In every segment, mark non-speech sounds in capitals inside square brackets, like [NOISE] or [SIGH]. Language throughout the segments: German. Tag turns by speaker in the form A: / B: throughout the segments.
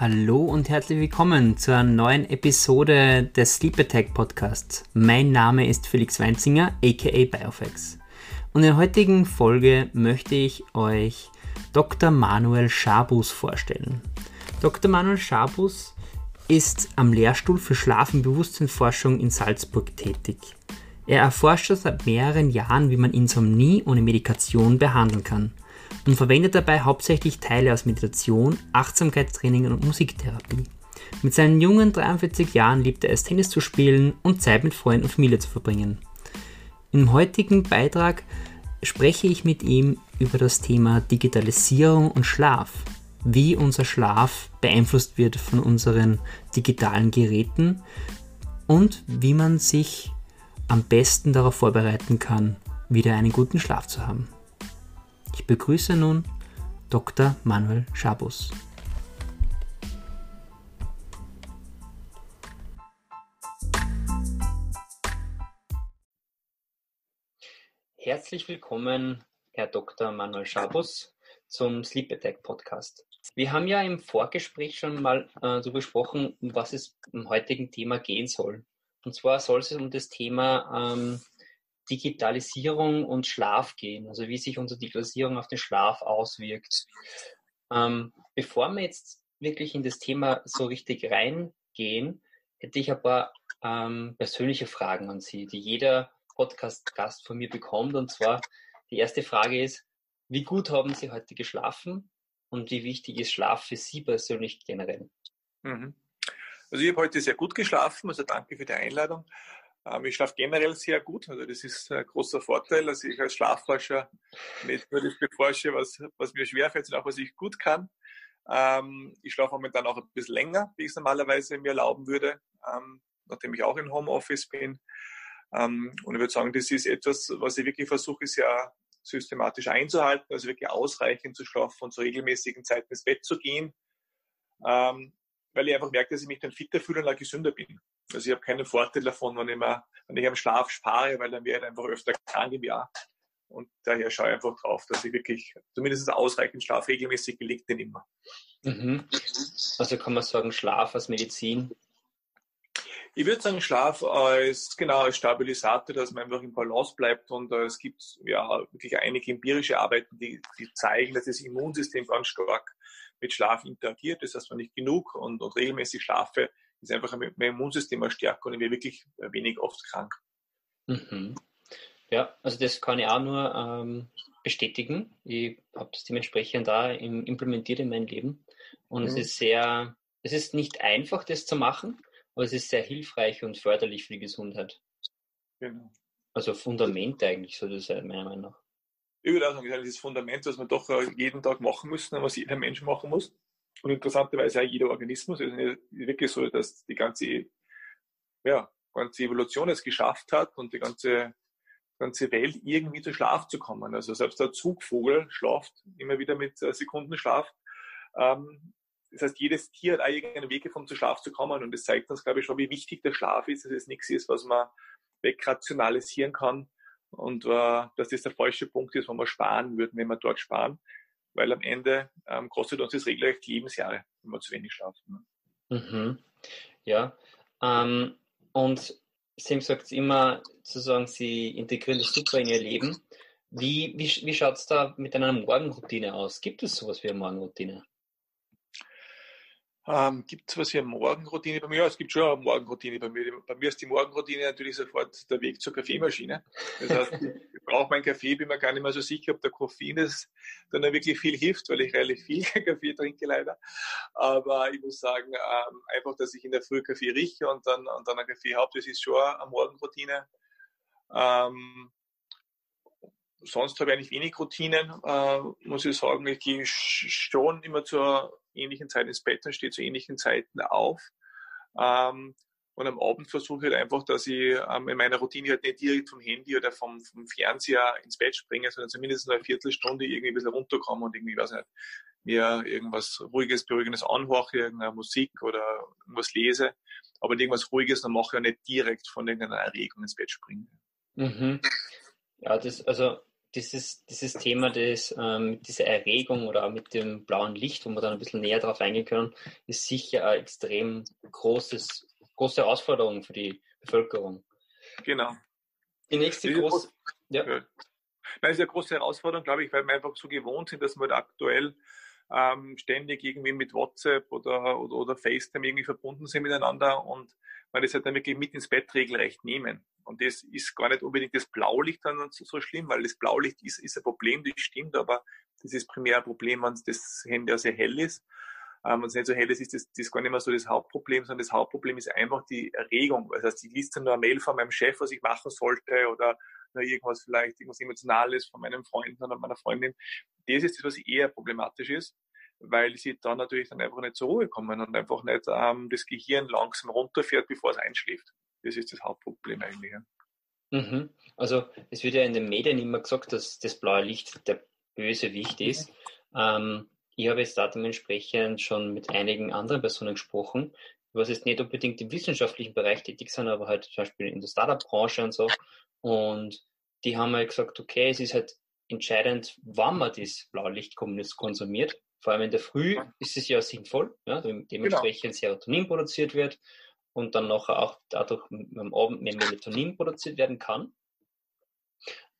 A: Hallo und herzlich willkommen zu einer neuen Episode des Sleep Attack Podcasts. Mein Name ist Felix Weinzinger, aka Biofex. Und in der heutigen Folge möchte ich euch Dr. Manuel Schabus vorstellen. Dr. Manuel Schabus ist am Lehrstuhl für Schlaf- und Bewusstseinsforschung in Salzburg tätig. Er erforscht seit mehreren Jahren, wie man Insomnie ohne Medikation behandeln kann und verwendet dabei hauptsächlich Teile aus Meditation, Achtsamkeitstraining und Musiktherapie. Mit seinen jungen 43 Jahren liebt er es, Tennis zu spielen und Zeit mit Freunden und Familie zu verbringen. Im heutigen Beitrag spreche ich mit ihm über das Thema Digitalisierung und Schlaf, wie unser Schlaf beeinflusst wird von unseren digitalen Geräten und wie man sich am besten darauf vorbereiten kann, wieder einen guten Schlaf zu haben. Ich begrüße nun Dr. Manuel Schabus. Herzlich willkommen, Herr Dr. Manuel Schabus, zum Sleep Attack Podcast. Wir haben ja im Vorgespräch schon mal äh, so besprochen, um was es im heutigen Thema gehen soll. Und zwar soll es um das Thema ähm, Digitalisierung und Schlaf gehen, also wie sich unsere Digitalisierung auf den Schlaf auswirkt. Ähm, bevor wir jetzt wirklich in das Thema so richtig reingehen, hätte ich ein paar ähm, persönliche Fragen an Sie, die jeder Podcast-Gast von mir bekommt. Und zwar, die erste Frage ist, wie gut haben Sie heute geschlafen und wie wichtig ist Schlaf für Sie persönlich generell?
B: Mhm. Also ich habe heute sehr gut geschlafen, also danke für die Einladung. Ähm, ich schlafe generell sehr gut, also das ist ein großer Vorteil. Also ich als Schlafforscher nicht nur das beforsche, was, was mir schwerfällt, sondern auch was ich gut kann. Ähm, ich schlafe momentan auch ein bisschen länger, wie ich es normalerweise mir erlauben würde, ähm, nachdem ich auch im Homeoffice bin. und ich würde sagen, das ist etwas, was ich wirklich versuche, ja systematisch einzuhalten, also wirklich ausreichend zu schlafen und zu regelmäßigen Zeiten ins Bett zu gehen, weil ich einfach merke, dass ich mich dann fitter fühle und auch gesünder bin. Also ich habe keinen Vorteil davon, wenn ich, mal, wenn ich am Schlaf spare, weil dann wäre ich einfach öfter krank im Jahr. Und daher schaue ich einfach drauf, dass ich wirklich zumindest ausreichend Schlaf regelmäßig gelegt bin immer.
A: Mhm. Also kann man sagen, Schlaf als Medizin?
B: Ich würde sagen, Schlaf als genau als Stabilisator, dass man einfach im Balance bleibt. Und äh, es gibt ja wirklich einige empirische Arbeiten, die, die zeigen, dass das Immunsystem ganz stark mit Schlaf interagiert. Das heißt, wenn ich genug und, und regelmäßig schlafe, ist einfach mein Immunsystem stärker und ich werde wirklich wenig oft krank.
A: Mhm. Ja, also das kann ich auch nur ähm, bestätigen. Ich habe das dementsprechend da implementiert in mein Leben. Und mhm. es ist sehr, es ist nicht einfach, das zu machen, aber es ist sehr hilfreich und förderlich für die Gesundheit. Genau. Also Fundament eigentlich, so das meiner Meinung nach.
B: Ich würde auch sagen, das Fundament, was wir doch äh, jeden Tag machen müssen, was jeder Mensch machen muss. Und interessanterweise auch jeder Organismus. Es ist wirklich so, dass die ganze, ja, ganze Evolution es geschafft hat und die ganze, ganze Welt irgendwie zu Schlaf zu kommen. Also selbst der Zugvogel schlaft immer wieder mit äh, Sekundenschlaf. Ähm, das heißt, jedes Tier hat eigene Wege, um zu Schlaf zu kommen. Und das zeigt uns, glaube ich, schon, wie wichtig der Schlaf ist, dass es nichts ist, was man wegrationalisieren kann. Und äh, dass das der falsche Punkt ist, wo wir sparen würden, wenn wir dort sparen weil am Ende ähm, kostet uns das regelrecht Lebensjahre, wenn wir zu wenig schlafen.
A: Mhm. Ja, ähm, und haben gesagt immer, sozusagen, Sie integrieren das super in Ihr Leben. Wie, wie, wie schaut es da mit einer Morgenroutine aus? Gibt es sowas wie eine Morgenroutine?
B: Ähm, gibt es was eine Morgenroutine bei mir? Ja, es gibt schon eine Morgenroutine bei mir. Bei mir ist die Morgenroutine natürlich sofort der Weg zur Kaffeemaschine. Das heißt, ich [LAUGHS] brauche meinen Kaffee, bin mir gar nicht mehr so sicher, ob der Koffein ist, dann wirklich viel hilft, weil ich relativ viel [LAUGHS] Kaffee trinke leider. Aber ich muss sagen, ähm, einfach, dass ich in der Früh Kaffee rieche und dann, und dann einen Kaffee habe, das ist schon eine Morgenroutine. Ähm, sonst habe ich eigentlich wenig Routinen, äh, muss ich sagen. Ich gehe schon immer zur ähnlichen Zeit ins Bett und stehe zu ähnlichen Zeiten auf. Ähm, und am Abend versuche ich halt einfach, dass ich ähm, in meiner Routine halt nicht direkt vom Handy oder vom, vom Fernseher ins Bett springe, sondern zumindest eine Viertelstunde irgendwie ein bisschen runterkomme und irgendwie, weiß nicht, mir irgendwas Ruhiges, Beruhigendes anhöre, irgendeine Musik oder irgendwas lese. Aber irgendwas Ruhiges, dann mache ich ja nicht direkt von irgendeiner Erregung ins Bett springen.
A: Mhm. Ja, das, also dieses, dieses Thema des, ähm, dieser Erregung oder mit dem blauen Licht, wo wir dann ein bisschen näher drauf eingehen können, ist sicher eine extrem großes, große Herausforderung für die Bevölkerung.
B: Genau.
A: Die nächste große.
B: Ja. ja. Nein, ist eine große Herausforderung, glaube ich, weil wir einfach so gewohnt sind, dass wir da aktuell ähm, ständig irgendwie mit WhatsApp oder, oder, oder FaceTime irgendwie verbunden sind miteinander und man das halt dann wirklich mit ins Bett regelrecht nehmen. Und das ist gar nicht unbedingt das Blaulicht dann so, so schlimm, weil das Blaulicht ist, ist ein Problem, das stimmt, aber das ist primär ein Problem, wenn das Handy sehr hell ist. Ähm, wenn es nicht so hell ist, ist das, das ist gar nicht mehr so das Hauptproblem, sondern das Hauptproblem ist einfach die Erregung. Das heißt, ich liest dann nur eine Mail von meinem Chef, was ich machen sollte oder irgendwas vielleicht, irgendwas Emotionales von meinem Freund oder meiner Freundin. Das ist das, was eher problematisch ist weil sie dann natürlich dann einfach nicht zur Ruhe kommen und einfach nicht ähm, das Gehirn langsam runterfährt, bevor es einschläft. Das ist das Hauptproblem eigentlich. Ja.
A: Mhm. Also es wird ja in den Medien immer gesagt, dass das blaue Licht der böse Wicht ist. Ähm, ich habe jetzt da dementsprechend schon mit einigen anderen Personen gesprochen, was jetzt nicht unbedingt im wissenschaftlichen Bereich tätig sind, aber halt zum Beispiel in der Startup-Branche und so. Und die haben halt gesagt, okay, es ist halt entscheidend, wann man das blaue Licht konsumiert. Vor allem in der Früh ist es ja sinnvoll, ja, dementsprechend genau. Serotonin produziert wird und dann nachher auch dadurch am Abend mehr Melatonin produziert werden kann.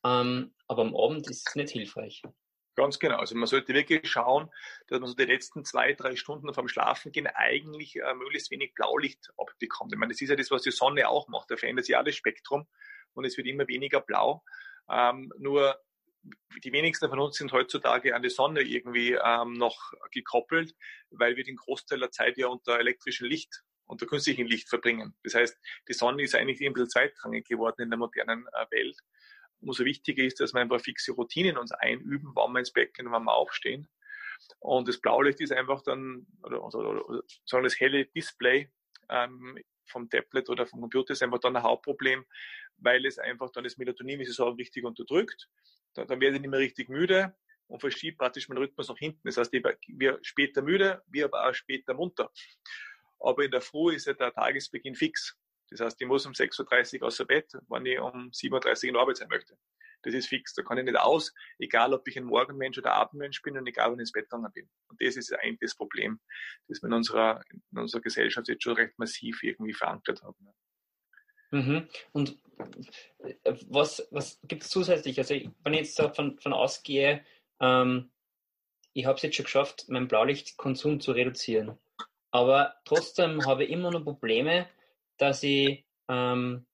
A: Ähm, aber am Abend ist es nicht hilfreich.
B: Ganz genau. Also man sollte wirklich schauen, dass man so die letzten zwei, drei Stunden vom Schlafengehen eigentlich äh, möglichst wenig Blaulicht abbekommt. Ich meine, das ist ja das, was die Sonne auch macht. Da verändert sich alles Spektrum und es wird immer weniger blau. Ähm, nur die wenigsten von uns sind heutzutage an die Sonne irgendwie ähm, noch gekoppelt, weil wir den Großteil der Zeit ja unter elektrischem Licht, unter künstlichem Licht verbringen. Das heißt, die Sonne ist eigentlich ein bisschen zweitrangig geworden in der modernen äh, Welt. Umso wichtiger ist, dass wir ein paar fixe Routinen uns einüben, wann wir ins Bett gehen wann wir aufstehen. Und das Blaulicht ist einfach dann, oder, oder, oder sagen das helle Display ähm, vom Tablet oder vom Computer ist einfach dann ein Hauptproblem, weil es einfach dann das Melatonin, wie Sie sagen, richtig unterdrückt. Dann, dann werde ich nicht mehr richtig müde und verschiebt praktisch meinen Rhythmus nach hinten. Das heißt, ich wir später müde, wir aber auch später munter. Aber in der Früh ist ja der Tagesbeginn fix. Das heißt, ich muss um 6.30 Uhr aus dem Bett, wenn ich um 7.30 Uhr in der Arbeit sein möchte. Das ist fix. Da kann ich nicht aus, egal ob ich ein Morgenmensch oder Abendmensch bin und egal, wann ich ins Bett gegangen bin. Und das ist eigentlich das Problem, das wir in unserer, in unserer Gesellschaft jetzt schon recht massiv irgendwie verankert haben.
A: Mhm. Und äh, was, was gibt es zusätzlich? Also, wenn ich jetzt davon, davon ausgehe, ähm, ich habe es jetzt schon geschafft, meinen Blaulichtkonsum zu reduzieren. Aber trotzdem habe ich immer noch Probleme, dass ich ähm,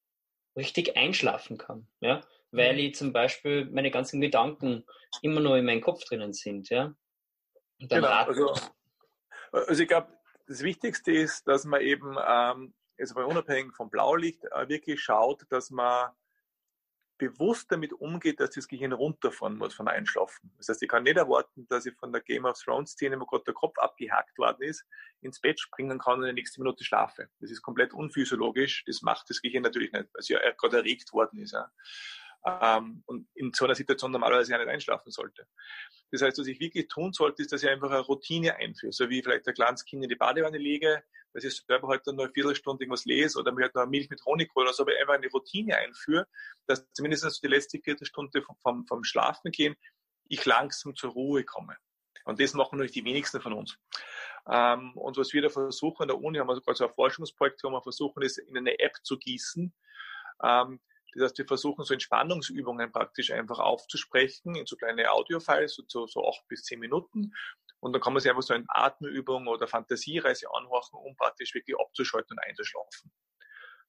A: richtig einschlafen kann. Ja? Weil mhm. ich zum Beispiel meine ganzen Gedanken immer noch in meinem Kopf drinnen sind. Ja?
B: genau, also, also ich glaube, das Wichtigste ist, dass man eben ähm, also unabhängig vom Blaulicht, äh, wirklich schaut, dass man bewusst damit umgeht, dass das Gehirn runterfahren muss vom Einschlafen. Das heißt, ich kann nicht erwarten, dass ich von der Game of Thrones Szene, wo gerade der Kopf abgehackt worden ist, ins Bett springen kann und in der nächsten Minute schlafe. Das ist komplett unphysiologisch. Das macht das Gehirn natürlich nicht, weil es ja gerade erregt worden ist. Ja ähm, und in so einer Situation normalerweise ja nicht einschlafen sollte. Das heißt, was ich wirklich tun sollte, ist, dass ich einfach eine Routine einführe, so wie vielleicht ein kleines Kind in die Badewanne lege, dass ich selber heute halt nur eine Viertelstunde irgendwas lese oder mir halt noch Milch mit Honig hole oder so, aber einfach eine Routine einführe, dass zumindest die letzte Viertelstunde vom, vom, vom Schlafen gehen, ich langsam zur Ruhe komme. Und das machen natürlich die wenigsten von uns. Ähm, und was wir da versuchen an der Uni, haben wir sogar so ein Forschungsprojekt, wo wir versuchen, das in eine App zu gießen, ähm, das heißt, wir versuchen so Entspannungsübungen praktisch einfach aufzusprechen in so kleine Audiofiles, so, so acht bis zehn Minuten. Und dann kann man sich einfach so eine Atemübung oder Fantasiereise anhören, um praktisch wirklich abzuschalten und einzuschlafen.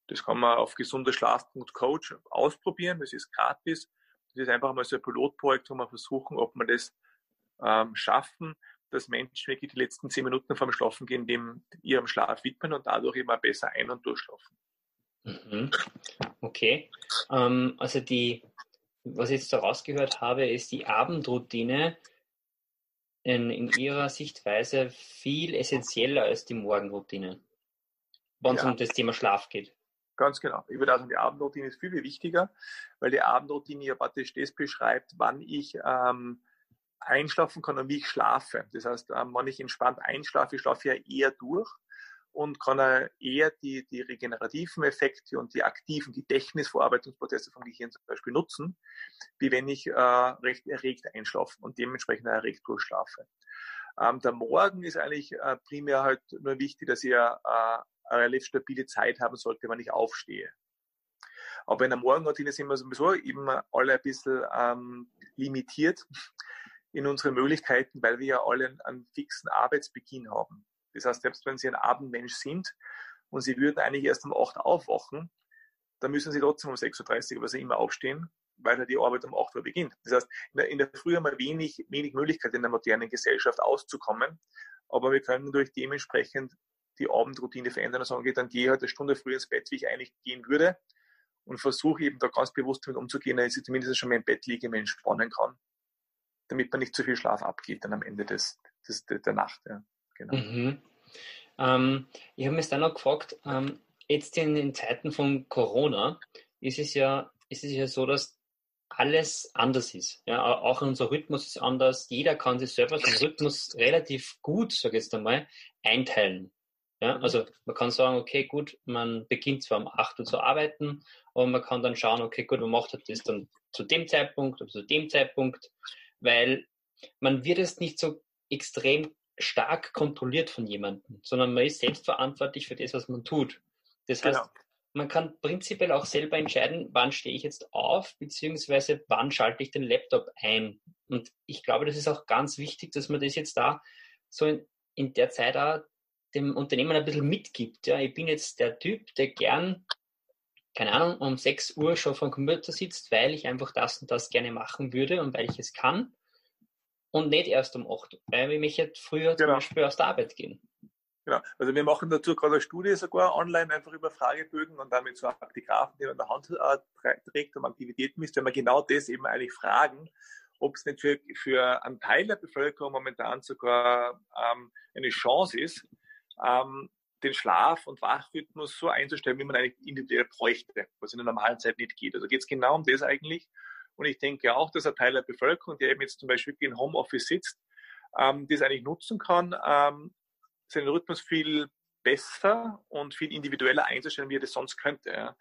B: Das kann man auf gesunderschlaf.coach ausprobieren. Das ist gratis. Das ist einfach mal so ein Pilotprojekt, wo wir versuchen, ob wir das ähm, schaffen, dass Menschen wirklich die letzten zehn Minuten vorm Schlafen gehen, dem ihrem Schlaf widmen und dadurch immer besser ein- und durchschlafen.
A: Mhm. Okay. Ähm, also die, was ich jetzt da rausgehört habe, ist die Abendroutine in, in ihrer Sichtweise viel essentieller als die Morgenroutine, wenn es ja. um das Thema Schlaf geht.
B: Ganz genau. Ich würde sagen, die Abendroutine ist viel, viel wichtiger, weil die Abendroutine ja praktisch das beschreibt, wann ich ähm, einschlafen kann und wie ich schlafe. Das heißt, ähm, wenn ich entspannt einschlafe, ich schlafe ja eher durch und kann er eher die, die regenerativen Effekte und die aktiven Gedächtnisverarbeitungsprozesse vom Gehirn zum Beispiel nutzen, wie wenn ich äh, recht erregt einschlafe und dementsprechend erregt durchschlafe. Ähm, der Morgen ist eigentlich äh, primär halt nur wichtig, dass ich äh, eine relativ stabile Zeit haben sollte, wenn ich aufstehe. Aber in der Morgenroutine sind wir sowieso eben alle ein bisschen ähm, limitiert in unseren Möglichkeiten, weil wir ja alle einen fixen Arbeitsbeginn haben. Das heißt, selbst wenn Sie ein Abendmensch sind und Sie würden eigentlich erst um 8 Uhr aufwachen, dann müssen Sie trotzdem um 6.30 Uhr, was Sie immer aufstehen, weil die Arbeit um 8 Uhr beginnt. Das heißt, in der, in der Früh haben wir wenig, wenig Möglichkeit in der modernen Gesellschaft auszukommen, aber wir können natürlich dementsprechend die Abendroutine verändern und sagen, okay, dann gehe ich halt eine Stunde früher ins Bett, wie ich eigentlich gehen würde und versuche eben da ganz bewusst damit umzugehen, dass ich zumindest schon im Bett liege, mir entspannen kann, damit man nicht zu viel Schlaf abgeht dann am Ende des, des der Nacht. Ja.
A: Genau. Mhm. Ähm, ich habe mich dann noch gefragt, ähm, jetzt in den Zeiten von Corona ist es ja, ist es ja so, dass alles anders ist. Ja, auch unser Rhythmus ist anders. Jeder kann sich selber seinen Rhythmus relativ gut, sage ich jetzt einmal, einteilen. Ja, mhm. also man kann sagen, okay, gut, man beginnt zwar um 8 Uhr zu arbeiten, aber man kann dann schauen, okay, gut, man macht das dann zu dem Zeitpunkt oder zu dem Zeitpunkt, weil man wird es nicht so extrem stark kontrolliert von jemandem, sondern man ist selbst verantwortlich für das, was man tut. Das heißt, genau. man kann prinzipiell auch selber entscheiden, wann stehe ich jetzt auf, beziehungsweise wann schalte ich den Laptop ein. Und ich glaube, das ist auch ganz wichtig, dass man das jetzt da so in, in der Zeit auch dem Unternehmen ein bisschen mitgibt. Ja, ich bin jetzt der Typ, der gern, keine Ahnung, um 6 Uhr schon vor dem Computer sitzt, weil ich einfach das und das gerne machen würde und weil ich es kann und nicht erst um 8 Uhr, weil ich möchte früher genau. zum Beispiel aus der Arbeit gehen.
B: Genau. Also wir machen dazu gerade eine Studie sogar online, einfach über Fragebögen und damit so Praktigrafen, die man in der Hand äh, trägt, um Aktivitäten misst, wenn wir genau das eben eigentlich fragen, ob es nicht für, für einen Teil der Bevölkerung momentan sogar ähm, eine Chance ist, ähm, den Schlaf- und Wachrhythmus so einzustellen, wie man eigentlich individuell bräuchte, was in der normalen Zeit nicht geht. Also geht es genau um das eigentlich. Und ich denke auch, dass ein Teil der Bevölkerung, der eben jetzt zum Beispiel in Homeoffice sitzt, ähm, das eigentlich nutzen kann, ähm, seinen Rhythmus viel besser und viel individueller einzustellen, wie er das sonst könnte. Ja.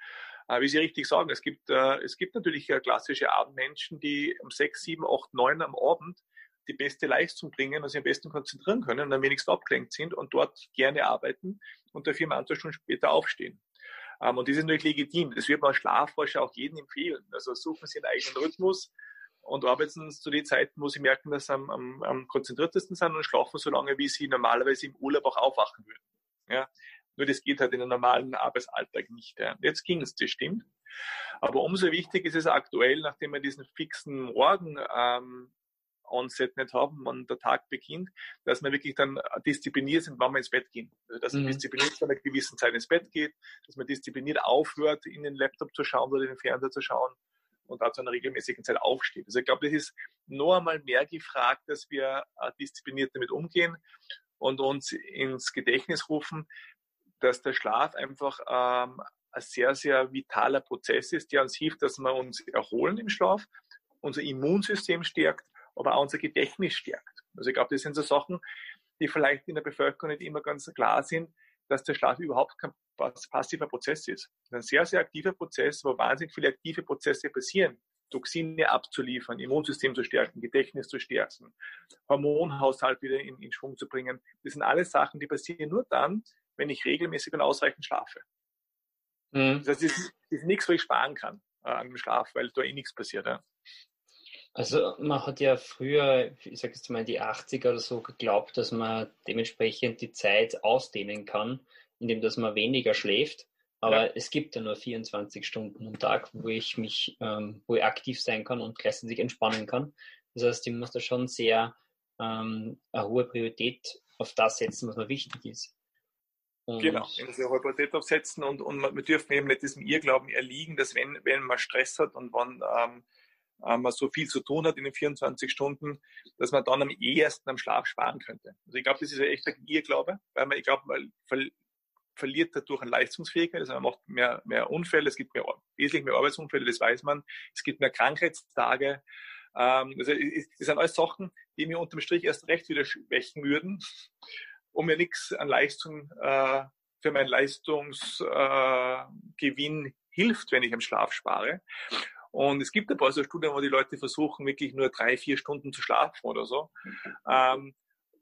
B: Äh, wie Sie richtig sagen, es gibt, äh, es gibt natürlich äh, klassische Abendmenschen, die um sechs, sieben, acht, neun am Abend die beste Leistung bringen und sich am besten konzentrieren können und am wenigsten abgelenkt sind und dort gerne arbeiten und dafür zwei Stunden später aufstehen. Ähm, und das ist natürlich legitim. Das wird man als Schlafforscher auch jedem empfehlen. Also suchen Sie einen eigenen Rhythmus und arbeiten zu den Zeiten, wo Sie merken, dass Sie am, am, am konzentriertesten sind und schlafen so lange, wie Sie normalerweise im Urlaub auch aufwachen würden. Ja? Nur das geht halt in einem normalen Arbeitsalltag nicht. Ja. Jetzt ging es, das stimmt. Aber umso wichtiger ist es aktuell, nachdem wir diesen fixen Morgen ähm, Onset nicht haben, wann der Tag beginnt, dass wir wirklich dann diszipliniert sind, wann wir ins Bett gehen. Also, dass man mhm. diszipliniert zu einer gewissen Zeit ins Bett geht, dass man diszipliniert aufhört, in den Laptop zu schauen oder den Fernseher zu schauen und da zu einer regelmäßigen Zeit aufsteht. Also ich glaube, das ist noch einmal mehr gefragt, dass wir äh, diszipliniert damit umgehen und uns ins Gedächtnis rufen, dass der Schlaf einfach ähm, ein sehr, sehr vitaler Prozess ist, der uns hilft, dass wir uns erholen im Schlaf, unser Immunsystem stärkt aber auch unser Gedächtnis stärkt. Also ich glaube, das sind so Sachen, die vielleicht in der Bevölkerung nicht immer ganz klar sind, dass der Schlaf überhaupt kein passiver Prozess ist. Ein sehr, sehr aktiver Prozess, wo wahnsinnig viele aktive Prozesse passieren. Toxine abzuliefern, Immunsystem zu stärken, Gedächtnis zu stärken, Hormonhaushalt wieder in, in Schwung zu bringen. Das sind alles Sachen, die passieren nur dann, wenn ich regelmäßig und ausreichend schlafe. Mhm. Das ist, das ist nichts, wo ich sparen kann äh, an dem Schlaf, weil da eh nichts passiert. Ja.
A: Also man hat ja früher, ich sage jetzt mal in die 80er oder so, geglaubt, dass man dementsprechend die Zeit ausdehnen kann, indem dass man weniger schläft. Aber ja. es gibt ja nur 24 Stunden am Tag, wo ich mich, ähm, wo ich aktiv sein kann und gleichzeitig entspannen kann. Das heißt, ich muss da schon sehr ähm, eine hohe Priorität auf das setzen, was mir wichtig ist.
B: Und genau, eine sehr hohe Priorität aufsetzen und, und wir dürfen eben nicht diesem Irrglauben erliegen, dass wenn, wenn man Stress hat und wann ähm, äh, man so viel zu tun hat in den 24 Stunden, dass man dann am ehesten am Schlaf sparen könnte. Also ich glaube, das ist ein echter Irrglaube, weil man, ich glaube, man ver verliert dadurch an Leistungsfähigkeit, also man macht mehr, mehr Unfälle, es gibt mehr, wesentlich mehr Arbeitsunfälle, das weiß man, es gibt mehr Krankheitstage, ähm, also es, es sind alles Sachen, die mir unterm Strich erst recht wieder schwächen würden, um mir nichts an Leistung äh, für meinen Leistungsgewinn äh, hilft, wenn ich am Schlaf spare. Und es gibt ein paar so Studien, wo die Leute versuchen, wirklich nur drei, vier Stunden zu schlafen oder so. Ähm,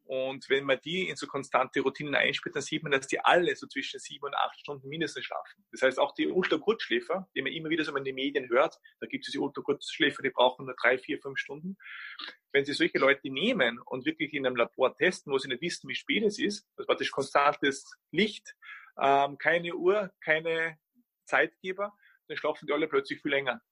B: und wenn man die in so konstante Routinen einspielt, dann sieht man, dass die alle so zwischen sieben und acht Stunden mindestens schlafen. Das heißt, auch die Ultrakurzschläfer, die man immer wieder so in den Medien hört, da gibt es die Ultrakurzschläfer, die brauchen nur drei, vier, fünf Stunden. Wenn Sie solche Leute nehmen und wirklich in einem Labor testen, wo Sie nicht wissen, wie spät es ist, das war das konstantes Licht, ähm, keine Uhr, keine Zeitgeber, dann schlafen die alle plötzlich viel länger.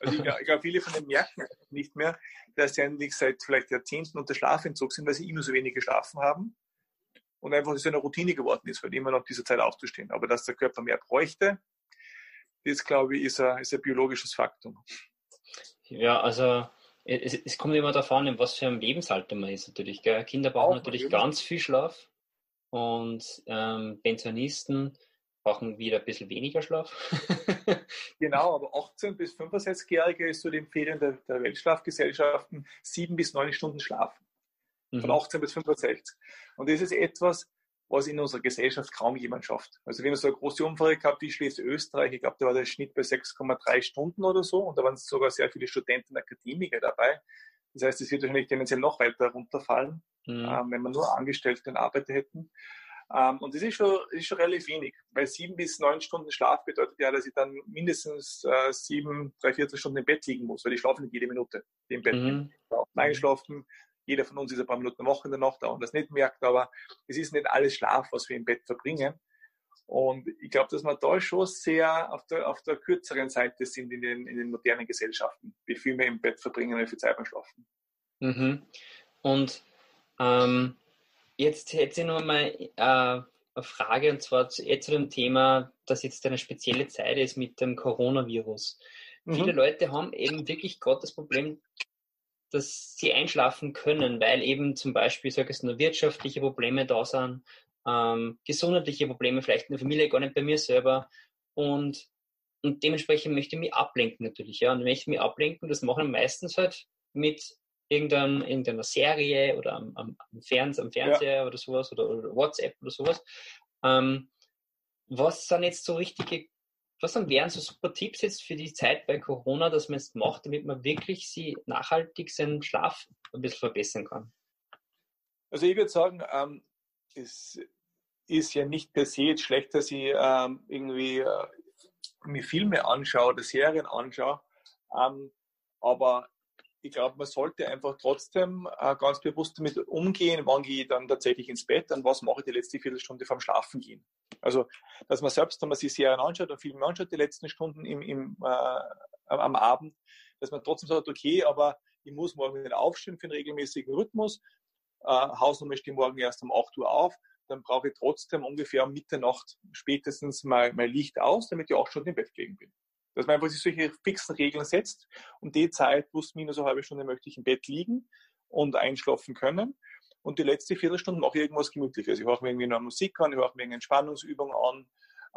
B: Also ich, glaube, viele von denen merken nicht mehr, dass sie eigentlich seit vielleicht Jahrzehnten unter Schlafentzug sind, weil sie immer so wenig geschlafen haben und einfach so eine Routine geworden ist, weil immer noch diese Zeit aufzustehen. Aber dass der Körper mehr bräuchte, das glaube ich, ist ein, ist ein biologisches Faktum.
A: Ja, also es, es kommt immer darauf an, in was für ein Lebensalter man ist natürlich. Gell? Kinder brauchen Auch, natürlich natürlich ganz viel Schlaf und ähm, Pensionisten brauchen wieder ein bisschen weniger Schlaf. [LAUGHS]
B: genau, aber 18 bis 65-Jährige ist so die Empfehlung der, der Weltschlafgesellschaften, sieben bis neun Stunden schlafen. Von mhm. 18 bis 65. Und das ist etwas, was in unserer Gesellschaft kaum jemand schafft. Also wenn du so eine große Umfrage gehabt wie Schleswig-Österreich, ich glaube, da war der Schnitt bei 6,3 Stunden oder so und da waren sogar sehr viele Studenten und Akademiker dabei. Das heißt, es wird wahrscheinlich tendenziell noch weiter runterfallen, mhm. ähm, wenn wir nur Angestellte und Arbeiter hätten. Ähm, und das ist schon, ist schon relativ wenig, weil sieben bis neun Stunden Schlaf bedeutet ja, dass ich dann mindestens äh, sieben, drei, vierzehn Stunden im Bett liegen muss, weil ich schlafe nicht jede Minute im Bett. Mhm. Eingeschlafen, jeder von uns ist ein paar Minuten eine Woche in der Nacht da und das nicht merkt, aber es ist nicht alles Schlaf, was wir im Bett verbringen. Und ich glaube, dass wir da schon sehr auf der, auf der kürzeren Seite sind in den, in den modernen Gesellschaften, wie viel wir im Bett verbringen und wie viel Zeit beim Schlafen.
A: Mhm. Und ähm, Jetzt hätte ich noch mal äh, eine Frage und zwar zu, zu dem Thema, dass jetzt eine spezielle Zeit ist mit dem Coronavirus. Mhm. Viele Leute haben eben wirklich gerade das Problem, dass sie einschlafen können, weil eben zum Beispiel, sage ich nur, wirtschaftliche Probleme da sind, ähm, gesundheitliche Probleme vielleicht in der Familie, gar nicht bei mir selber und und dementsprechend möchte ich mich ablenken natürlich, ja. Und wenn ich mich ablenken, das machen meistens halt mit irgendein, irgendeiner Serie oder am, am, am, Fernse am Fernseher ja. oder sowas oder, oder, WhatsApp oder sowas. Ähm, was sind jetzt so richtige, was dann wären so super Tipps jetzt für die Zeit bei Corona, dass man jetzt macht, damit man wirklich sie nachhaltig seinen Schlaf ein bisschen verbessern kann?
B: Also ich würde sagen, ähm, es ist ja nicht per se jetzt schlecht, dass ich ähm, irgendwie äh, mir Filme anschaue oder Serien anschaue. Ähm, aber ich glaube, man sollte einfach trotzdem äh, ganz bewusst damit umgehen, wann gehe ich dann tatsächlich ins Bett und was mache ich die letzte Viertelstunde vorm Schlafen gehen. Also, dass man selbst, wenn man sich Serien anschaut und Filme anschaut, die letzten Stunden im, im, äh, am Abend, dass man trotzdem sagt, okay, aber ich muss morgen wieder aufstehen für einen regelmäßigen Rhythmus. Äh, Hausnummer steht morgen erst um 8 Uhr auf. Dann brauche ich trotzdem ungefähr um Mitternacht spätestens mal mein Licht aus, damit ich auch schon im Bett gelegen bin. Dass man einfach sich solche fixen Regeln setzt und die Zeit plus minus eine halbe Stunde möchte ich im Bett liegen und einschlafen können. Und die letzte Viertelstunde mache ich irgendwas Gemütliches. Ich höre mir irgendwie eine Musik an, ich höre mir eine Entspannungsübung an,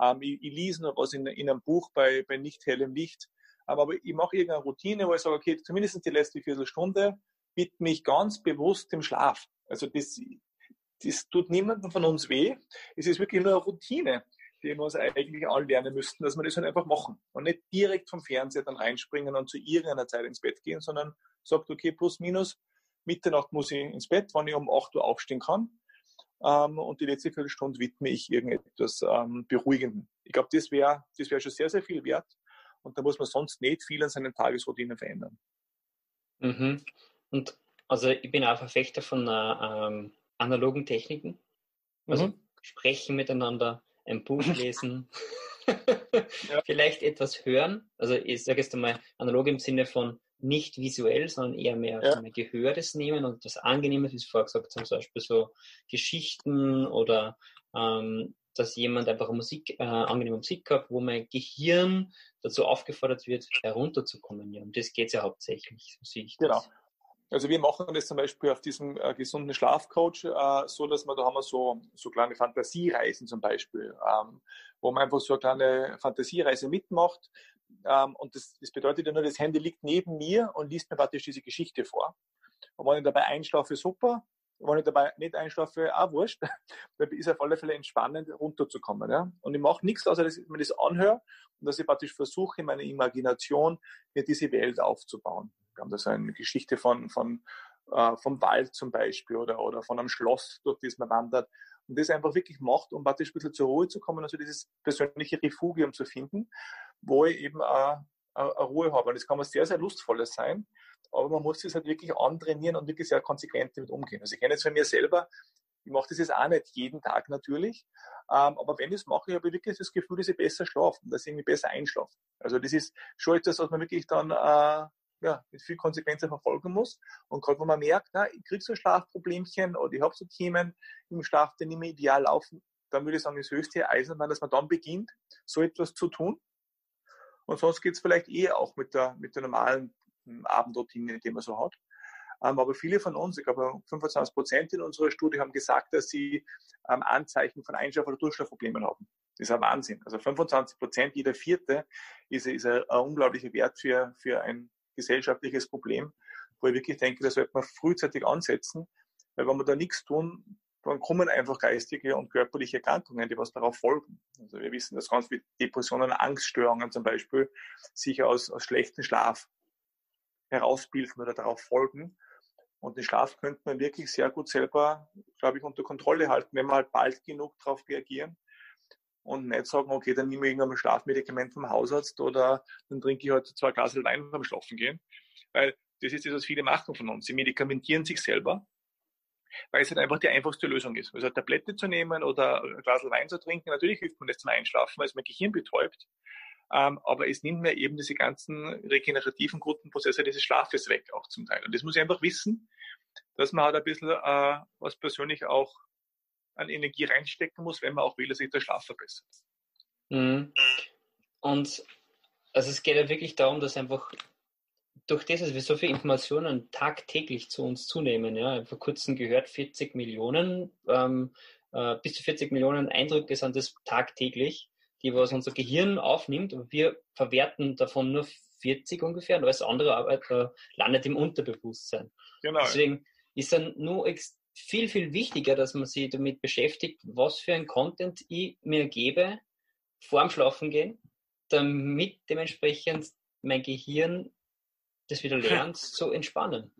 B: ähm, ich, ich lese noch was in, in einem Buch bei, bei nicht hellem Licht. Ähm, aber ich mache irgendeine Routine, wo ich sage, okay, zumindest die letzte Viertelstunde widme mich ganz bewusst dem Schlaf. Also das, das tut niemandem von uns weh. Es ist wirklich nur eine Routine die wir uns eigentlich anlernen müssten, dass wir das halt einfach machen und nicht direkt vom Fernseher dann reinspringen und zu irgendeiner Zeit ins Bett gehen, sondern sagt, okay, plus minus, Mitternacht muss ich ins Bett, wann ich um 8 Uhr aufstehen kann. Ähm, und die letzte Viertelstunde widme ich irgendetwas ähm, Beruhigenden. Ich glaube, das wäre das wär schon sehr, sehr viel wert. Und da muss man sonst nicht viel an seinen Tagesroutinen verändern.
A: Mhm. Und also ich bin auch Verfechter von äh, ähm, analogen Techniken. Also mhm. sprechen miteinander, ein Buch [LAUGHS] lesen, ja. vielleicht etwas hören. Also ich sage jetzt einmal analog im Sinne von nicht visuell, sondern eher mehr ja. Gehörtes nehmen und das Angenehmes, wie es vorher gesagt haben, zum Beispiel so Geschichten oder ähm, dass jemand einfach Musik, äh, angenehme Musik hat, wo mein Gehirn dazu aufgefordert wird, herunterzukommen. Ja, um das geht es ja hauptsächlich, so sehe ich
B: das. Genau. Also wir machen das zum Beispiel auf diesem äh, gesunden Schlafcoach äh, so, dass wir da haben wir so so kleine Fantasiereisen zum Beispiel, ähm, wo man einfach so eine kleine Fantasiereise mitmacht. Ähm, und das, das bedeutet ja nur, das Handy liegt neben mir und liest mir praktisch diese Geschichte vor. Und wenn ich dabei einschlafe, super. wenn ich dabei nicht einschlafe, auch wurscht. [LAUGHS] Da ist auf alle Fälle entspannend, runterzukommen. Ja? Und ich mache nichts, außer dass ich mir das anhöre und dass ich praktisch versuche, in meiner Imagination mir diese Welt aufzubauen. Wir haben da so eine Geschichte von, von, äh, vom Wald zum Beispiel oder, oder von einem Schloss, durch das man wandert. Und das einfach wirklich macht, um praktisch ein bisschen zur Ruhe zu kommen, also dieses persönliche Refugium zu finden, wo ich eben auch eine Ruhe habe. Und das kann was sehr, sehr Lustvolles sein, aber man muss das halt wirklich antrainieren und wirklich sehr konsequent damit umgehen. Also ich kenne jetzt von mir selber, ich mache das jetzt auch nicht jeden Tag natürlich, ähm, aber wenn ich es mache, habe ich wirklich das Gefühl, dass ich besser schlafe, dass ich irgendwie besser einschlafe. Also das ist schon etwas, was man wirklich dann äh, ja, mit viel Konsequenz verfolgen muss. Und gerade wenn man merkt, na, ich kriege so Schlafproblemchen oder ich habe so Themen im Schlaf, die nicht mehr ideal laufen, dann würde ich sagen, das höchste Eisenbahn, dass man dann beginnt, so etwas zu tun. Und sonst geht es vielleicht eh auch mit der, mit der normalen hm, Abendroutine, die man so hat. Ähm, aber viele von uns, ich glaube 25 Prozent in unserer Studie, haben gesagt, dass sie ähm, Anzeichen von Einschlaf- oder Durchschlafproblemen haben. Das ist ein Wahnsinn. Also 25 Prozent, jeder Vierte, ist, ist ein, ein unglaublicher Wert für, für ein gesellschaftliches Problem, wo ich wirklich denke, das sollte man frühzeitig ansetzen, weil wenn wir da nichts tun, dann kommen einfach geistige und körperliche Erkrankungen, die was darauf folgen. Also wir wissen, dass ganz viele Depressionen, Angststörungen zum Beispiel sich aus, aus schlechten Schlaf herausbilden oder darauf folgen. Und den Schlaf könnte man wirklich sehr gut selber, glaube ich, unter Kontrolle halten, wenn wir halt bald genug darauf reagieren und nicht sagen, okay, dann nehme ich irgendein Schlafmedikament vom Hausarzt oder dann trinke ich halt zwei Glas Wein beim Schlafen gehen. Weil das ist das, was viele machen von uns. Sie medikamentieren sich selber, weil es halt einfach die einfachste Lösung ist. Also eine Tablette zu nehmen oder ein Glas Wein zu trinken, natürlich hilft man das zum Einschlafen, weil es mein Gehirn betäubt. Ähm, aber es nimmt mir eben diese ganzen regenerativen guten Prozesse dieses Schlafes weg, auch zum Teil. Und das muss ich einfach wissen, dass man halt ein bisschen äh, was persönlich auch an Energie reinstecken muss, wenn man auch will, dass sich der Schlaf verbessert.
A: Mhm. Und also es geht ja wirklich darum, dass einfach durch das, dass wir so viele Informationen tagtäglich zu uns zunehmen, ja, vor kurzem gehört 40 Millionen, ähm, äh, bis zu 40 Millionen Eindrücke sind das tagtäglich, die was unser Gehirn aufnimmt und wir verwerten davon nur 40 ungefähr und alles andere Arbeit äh, landet im Unterbewusstsein. Genau. Deswegen ist dann nur viel, viel wichtiger, dass man sich damit beschäftigt, was für ein Content ich mir gebe vorm Schlafen gehen, damit dementsprechend mein Gehirn das wieder lernt zu entspannen.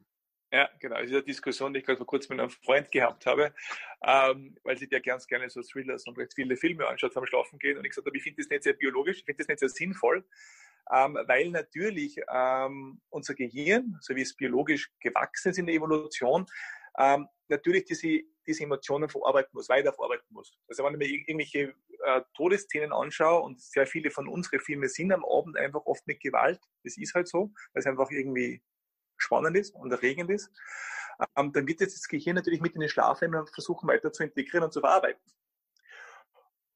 B: Ja, genau. Das ist eine Diskussion, die ich gerade vor kurzem mit einem Freund gehabt habe, ähm, weil sie der ganz gerne so Thrillers und recht viele Filme anschaut vorm Schlafen gehen. Und ich gesagt habe, ich finde das nicht sehr biologisch, ich finde das nicht sehr sinnvoll, ähm, weil natürlich ähm, unser Gehirn, so wie es biologisch gewachsen ist in der Evolution, ähm, natürlich diese, diese Emotionen verarbeiten muss, weiter verarbeiten muss. Also wenn ich mir irgendwelche äh, Todesszenen anschaue und sehr viele von unseren Filmen sind am Abend einfach oft mit Gewalt, das ist halt so, weil es einfach irgendwie spannend ist und erregend ist, ähm, dann wird jetzt das Gehirn natürlich mit in den Schlaf versuchen weiter zu integrieren und zu verarbeiten.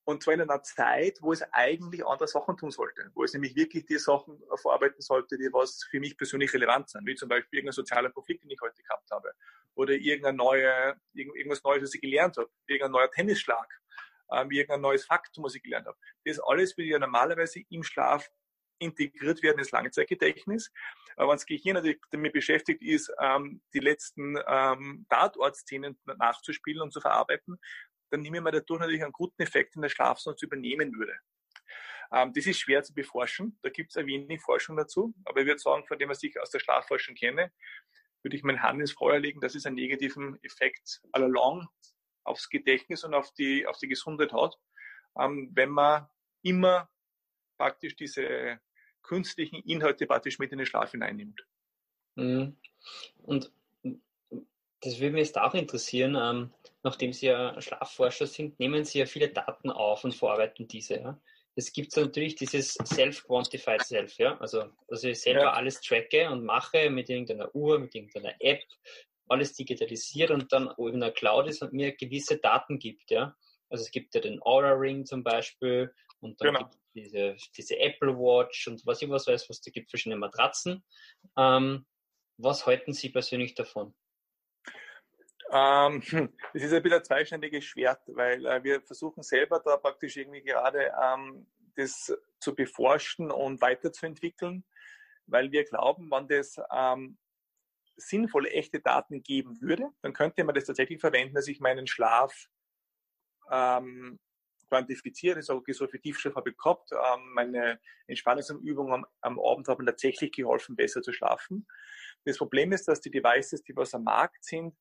B: Und zwar in einer Zeit, wo es eigentlich andere Sachen tun sollte, wo es nämlich wirklich die Sachen verarbeiten sollte, die was für mich persönlich relevant sind, wie zum Beispiel irgendein sozialer Konflikt, den ich heute gehabt habe, oder irgendein neue, irgendwas Neues, was ich gelernt habe, irgendein neuer Tennisschlag, ähm, irgendein neues Faktum, was ich gelernt habe. Das alles würde ja normalerweise im Schlaf integriert werden ins Langzeitgedächtnis. Aber wenn das Gehirn natürlich damit beschäftigt ist, ähm, die letzten ähm, Tatortszenen nachzuspielen und zu verarbeiten, dann nehme ich mir dadurch natürlich einen guten Effekt in der Schlaf sonst übernehmen würde. Ähm, das ist schwer zu beforschen. Da gibt es ein wenig Forschung dazu. Aber ich würde sagen, von dem, was ich aus der Schlafforschung kenne, würde ich meine Hand ins Feuer legen, dass es einen negativen Effekt all along aufs Gedächtnis und auf die, auf die Gesundheit hat, ähm, wenn man immer praktisch diese künstlichen Inhalte praktisch mit in den Schlaf hineinnimmt.
A: Mhm. Und das würde mich jetzt auch interessieren, ähm, nachdem Sie ja Schlafforscher sind, nehmen Sie ja viele Daten auf und verarbeiten diese. Ja? Es gibt natürlich dieses Self-Quantified Self, ja. Also, dass ich selber ja. alles tracke und mache mit irgendeiner Uhr, mit irgendeiner App, alles digitalisiert und dann in der Cloud ist und mir gewisse Daten gibt, ja. Also es gibt ja den Aura Ring zum Beispiel und dann genau. gibt es diese, diese Apple Watch und was ich was weiß, was da gibt verschiedene Matratzen. Ähm, was halten Sie persönlich davon?
B: Ähm, das ist ein bisschen ein zweischneidiges Schwert, weil äh, wir versuchen selber da praktisch irgendwie gerade ähm, das zu beforschen und weiterzuentwickeln, weil wir glauben, wenn das ähm, sinnvolle, echte Daten geben würde, dann könnte man das tatsächlich verwenden, dass ich meinen Schlaf ähm, quantifiziere, das okay, so viel Tiefschlaf habe ich gehabt, ähm, meine Entspannungsübungen am, am Abend haben tatsächlich geholfen, besser zu schlafen. Das Problem ist, dass die Devices, die was am Markt sind,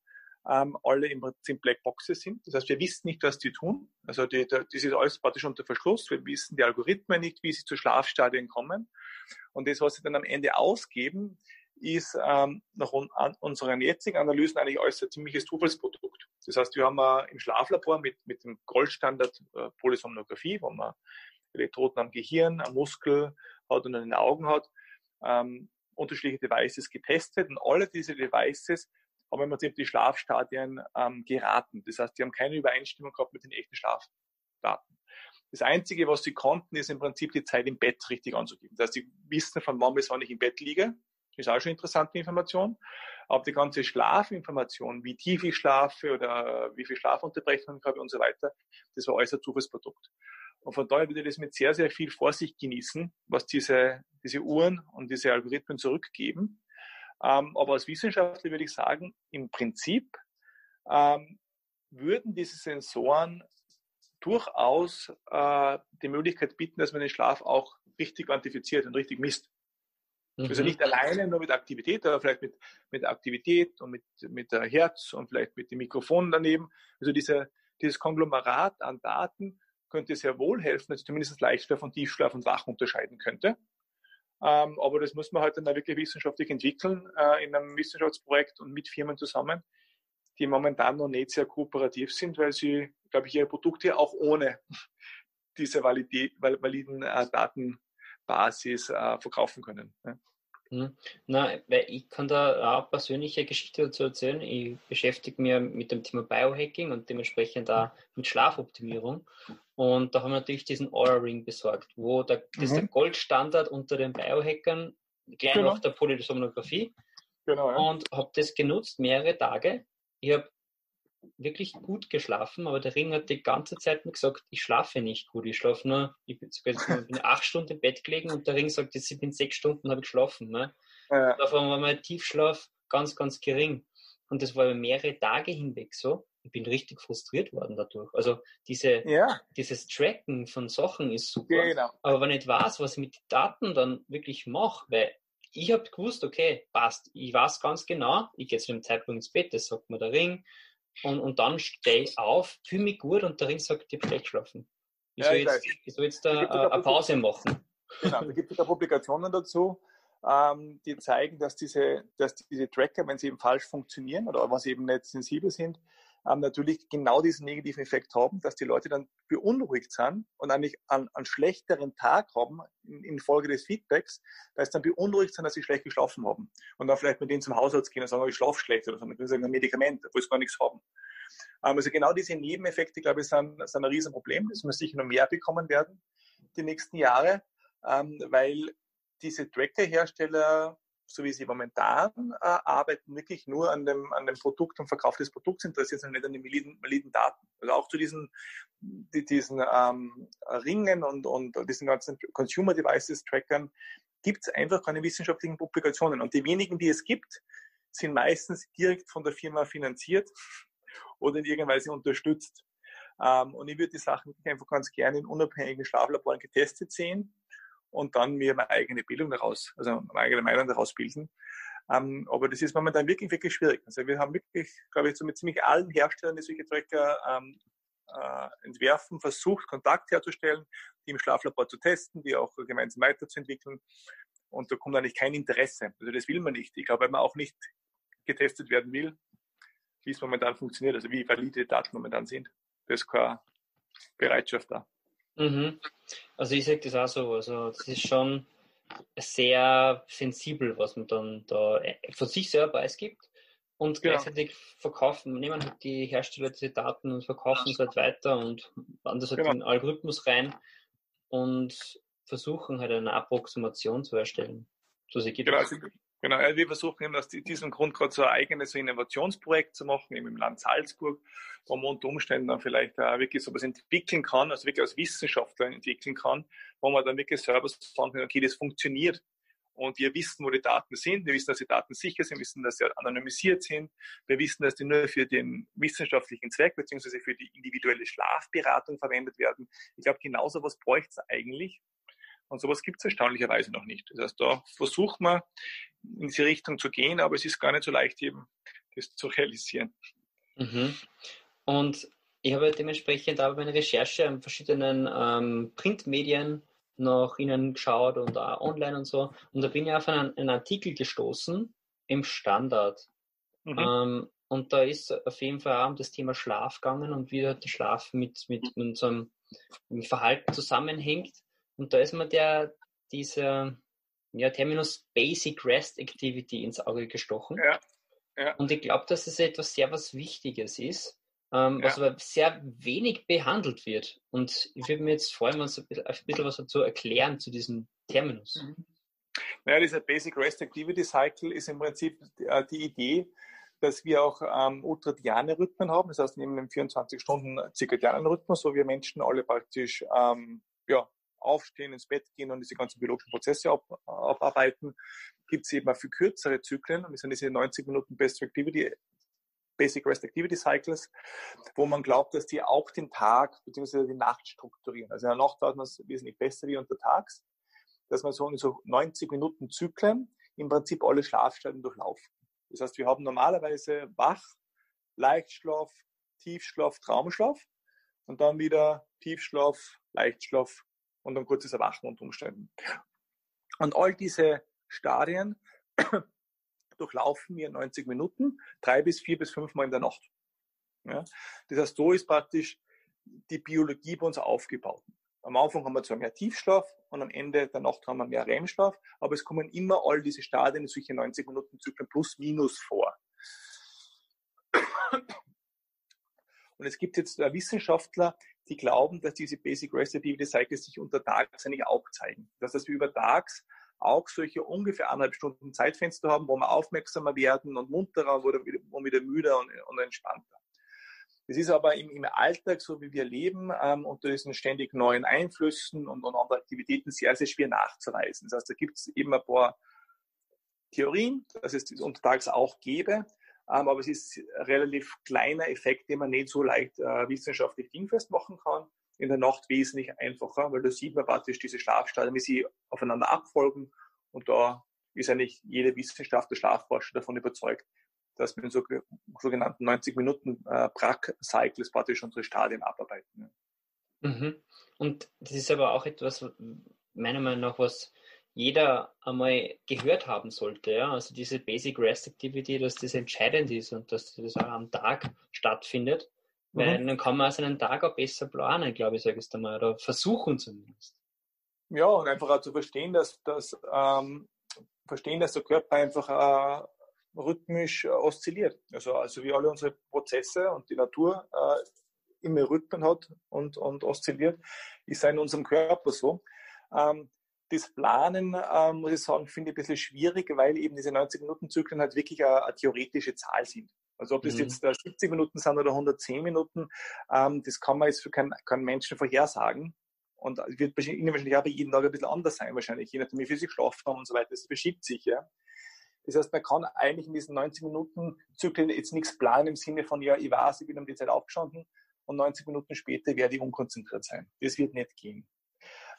B: ähm, alle im Prinzip Black Boxes sind. Das heißt, wir wissen nicht, was die tun. Also die, die, das ist alles praktisch unter Verschluss. Wir wissen die Algorithmen nicht, wie sie zu Schlafstadien kommen. Und das, was sie dann am Ende ausgeben, ist ähm, nach un unseren jetzigen Analysen eigentlich alles ein ziemliches Zufallsprodukt. Das heißt, wir haben äh, im Schlaflabor mit, mit dem Goldstandard äh, Polysomnographie, wo man Elektroden am Gehirn, am Muskel hat und an den Augen hat, ähm, unterschiedliche Devices getestet und alle diese Devices haben im Prinzip die Schlafstadien ähm, geraten. Das heißt, die haben keine Übereinstimmung gehabt mit den echten Schlafdaten. Das Einzige, was sie konnten, ist im Prinzip die Zeit im Bett richtig anzugeben. Das heißt, sie wissen von wann bis wann ich im Bett liege. Das ist auch schon interessante Information. Aber die ganze Schlafinformation, wie tief ich schlafe oder wie viel Schlafunterbrechungen habe und so weiter, das war ein Zufallsprodukt. Und von daher würde ich das mit sehr, sehr viel Vorsicht genießen, was diese, diese Uhren und diese Algorithmen zurückgeben. Ähm, aber als Wissenschaftler würde ich sagen, im Prinzip ähm, würden diese Sensoren durchaus äh, die Möglichkeit bieten, dass man den Schlaf auch richtig quantifiziert und richtig misst. Also mhm. Also nicht alleine nur mit Aktivität, aber vielleicht mit, mit Aktivität und mit, mit der Herz und vielleicht mit dem Mikrofon daneben. Also diese, dieses Konglomerat an Daten könnte sehr wohl helfen, dass zumindest Leichtschlaf und Tiefschlaf und Wach unterscheiden könnte. Ähm, aber das muss man halt dann wirklich wissenschaftlich entwickeln äh, in einem Wissenschaftsprojekt und mit Firmen zusammen, die momentan noch nicht sehr kooperativ sind, weil sie, glaube ich, ihre Produkte auch ohne [LAUGHS] diese valide, validen äh, Datenbasis äh, verkaufen können. Ja.
A: Hm. Na, weil ich kann da auch persönliche Geschichte dazu erzählen. Ich beschäftige mich mit dem Thema Biohacking und dementsprechend auch mit Schlafoptimierung. Und da haben wir natürlich diesen Aura Ring besorgt, wo der, das ist der mhm. Goldstandard unter den Biohackern, gleich genau. nach der Polysomnographie. Genau, ja. Und habe das genutzt, mehrere Tage. Ich habe wirklich gut geschlafen, aber der Ring hat die ganze Zeit mir gesagt, ich schlafe nicht gut. Ich schlafe nur, ich bin sogar ich bin [LAUGHS] acht Stunden im Bett gelegen und der Ring sagt, jetzt ich bin sechs Stunden habe ich geschlafen. Ne? Ja. Davon war mein Tiefschlaf ganz, ganz gering. Und das war über mehrere Tage hinweg so. Ich bin richtig frustriert worden dadurch. Also diese, ja. dieses Tracken von Sachen ist super. Genau. Aber wenn ich weiß, was ich mit Daten dann wirklich mache, weil ich habe gewusst, okay, passt, ich weiß ganz genau, ich gehe zu dem Zeitpunkt ins Bett, das sagt mir der Ring, und, und dann stehe ich auf, fühle mich gut und der Ring sagt, ich habe geschlafen. Ich, ja, soll, jetzt, ich soll jetzt da eine Pause machen.
B: Genau, da gibt es da Publikationen dazu, ähm, die zeigen, dass diese, dass diese Tracker, wenn sie eben falsch funktionieren oder wenn sie eben nicht sensibel sind, ähm, natürlich genau diesen negativen Effekt haben, dass die Leute dann beunruhigt sind und eigentlich einen, einen schlechteren Tag haben in, in, des Feedbacks, weil sie dann beunruhigt sind, dass sie schlecht geschlafen haben. Und dann vielleicht mit denen zum Hausarzt gehen und sagen, ich schlafe schlecht oder so, dann kriegen sie ein Medikament, obwohl sie gar nichts haben. Ähm, also genau diese Nebeneffekte, glaube ich, sind, sind ein Riesenproblem, das wir sicher noch mehr bekommen werden die nächsten Jahre, ähm, weil diese Tracker-Hersteller so wie sie momentan äh, arbeiten, wirklich nur an dem, an dem Produkt und Verkauf des Produkts interessiert sind, nicht an den validen, validen Daten. Also auch zu diesen, die, diesen ähm, Ringen und, und diesen ganzen Consumer Devices Trackern gibt es einfach keine wissenschaftlichen Publikationen. Und die wenigen, die es gibt, sind meistens direkt von der Firma finanziert [LAUGHS] oder in irgendeiner Weise unterstützt. Ähm, und ich würde die Sachen einfach ganz gerne in unabhängigen Schlaflaboren getestet sehen und dann mir meine eigene Bildung daraus, also meine eigene Meinung daraus bilden. Ähm, aber das ist momentan wirklich, wirklich schwierig. Also wir haben wirklich, glaube ich, so mit ziemlich allen Herstellern, die solche Tracker ähm, äh, entwerfen, versucht, Kontakt herzustellen, die im Schlaflabor zu testen, die auch gemeinsam weiterzuentwickeln. Und da kommt eigentlich kein Interesse. Also das will man nicht. Ich glaube, weil man auch nicht getestet werden will, wie es momentan funktioniert, also wie valide Daten momentan sind. Da ist keine Bereitschaft da.
A: Mhm. Also ich sehe das auch so. Also das ist schon sehr sensibel, was man dann da von sich selber preisgibt. Und genau. gleichzeitig verkaufen, nehmen halt die Hersteller diese Daten und verkaufen es halt weiter und wandern halt genau. in den Algorithmus rein und versuchen halt eine Approximation zu erstellen.
B: So sie gibt genau, also Genau, wir versuchen eben aus diesem Grund gerade so ein eigenes Innovationsprojekt zu machen, eben im Land Salzburg, wo man unter Umständen dann vielleicht auch wirklich sowas entwickeln kann, also wirklich als Wissenschaftler entwickeln kann, wo man dann wirklich selber sagen kann, okay, das funktioniert. Und wir wissen, wo die Daten sind. Wir wissen, dass die Daten sicher sind. Wir wissen, dass sie anonymisiert sind. Wir wissen, dass die nur für den wissenschaftlichen Zweck beziehungsweise für die individuelle Schlafberatung verwendet werden. Ich glaube, genau so was bräuchte es eigentlich. Und sowas gibt es erstaunlicherweise noch nicht. Das heißt, da versucht man in diese Richtung zu gehen, aber es ist gar nicht so leicht eben, das zu realisieren.
A: Mhm. Und ich habe dementsprechend auch meine Recherche an verschiedenen ähm, Printmedien nach ihnen geschaut und auch online und so. Und da bin ich auf einen, einen Artikel gestoßen im Standard. Mhm. Ähm, und da ist auf jeden Fall auch um das Thema Schlaf gegangen und wie der Schlaf mit, mit unserem Verhalten zusammenhängt. Und da ist mir der, dieser ja, Terminus Basic REST Activity ins Auge gestochen. Ja. Ja. Und ich glaube, dass es etwas sehr was Wichtiges ist ähm, was aber sehr wenig behandelt wird. Und ich würde mir jetzt freuen, uns ein bisschen was dazu erklären zu diesem Terminus. Mhm.
B: Naja, dieser Basic REST Activity Cycle ist im Prinzip die, äh, die Idee, dass wir auch ähm, ultradiane Rhythmen haben, das heißt neben dem 24 Stunden zirkadianen Rhythmus, wo wir Menschen alle praktisch ähm, ja, aufstehen, ins Bett gehen und diese ganzen biologischen Prozesse ab, abarbeiten, gibt es eben auch für kürzere Zyklen und das sind diese 90 Minuten Best Activity Basic REST Activity Cycles, wo man glaubt, dass die auch den Tag bzw. die Nacht strukturieren. Also in der Nacht hat man es wesentlich besser wie untertags, dass man so in so 90 Minuten Zyklen im Prinzip alle Schlafstadien durchlaufen. Das heißt, wir haben normalerweise Wach, Leichtschlaf, Tiefschlaf, Traumschlaf und dann wieder Tiefschlaf, Leichtschlaf und ein kurzes Erwachen unter Umständen. Und all diese Stadien [COUGHS] durchlaufen wir 90 Minuten, drei bis vier bis fünf Mal in der Nacht. Ja? Das heißt, so ist praktisch die Biologie bei uns aufgebaut. Am Anfang haben wir zwar mehr Tiefschlaf und am Ende der Nacht haben wir mehr REM-Schlaf, aber es kommen immer all diese Stadien in solche 90 Minuten Zyklen plus minus vor. Und es gibt jetzt Wissenschaftler, die glauben, dass diese Basic Rest Activity Cycles sich unter Tags eigentlich auch zeigen. Das heißt, dass wir über Tags auch solche ungefähr anderthalb Stunden Zeitfenster haben, wo wir aufmerksamer werden und munterer und wieder müder und, und entspannter. Das ist aber im, im Alltag, so wie wir leben, ähm, unter diesen ständig neuen Einflüssen und, und anderen Aktivitäten sehr, sehr schwer nachzuweisen. Das heißt, da gibt es eben ein paar Theorien, dass es das untertags auch gäbe, aber es ist ein relativ kleiner Effekt, den man nicht so leicht äh, wissenschaftlich dingfest machen kann in der Nacht wesentlich einfacher, weil da sieht man praktisch diese Schlafstadien, wie sie aufeinander abfolgen. Und da ist eigentlich jede Wissenschaft, der Schlafforscher davon überzeugt, dass wir in so, sogenannten 90 Minuten äh, Prack-Cycles praktisch unsere Stadien abarbeiten.
A: Mhm. Und das ist aber auch etwas, meiner Meinung nach, was jeder einmal gehört haben sollte. Ja? Also diese Basic Rest Activity, dass das entscheidend ist und dass das auch am Tag stattfindet. Weil mhm. dann kann man seinen Tag auch besser planen, glaube ich, sage ich es einmal, oder versuchen zumindest.
B: Ja, und einfach auch zu verstehen, dass, dass, ähm, verstehen, dass der Körper einfach äh, rhythmisch äh, oszilliert. Also, also wie alle unsere Prozesse und die Natur äh, immer Rhythmen hat und, und oszilliert, ist in unserem Körper so. Ähm, das Planen, äh, muss ich sagen, finde ich ein bisschen schwierig, weil eben diese 90-Minuten-Zyklen halt wirklich eine, eine, theoretische Zahl sind. Also ob das mhm. jetzt 70 Minuten sind oder 110 Minuten, ähm, das kann man jetzt für keinen, keinen Menschen vorhersagen. Und wird Ihnen wahrscheinlich auch bei jedem Tag ein bisschen anders sein, wahrscheinlich, je nachdem, wie viel Sie geschlafen haben und so weiter. Das verschiebt sich, ja. Das heißt, man kann eigentlich in diesen 90 Minuten Zyklen jetzt nichts planen im Sinne von, ja, ich weiß, ich bin um die Zeit aufgestanden und 90 Minuten später werde ich unkonzentriert sein. Das wird nicht gehen.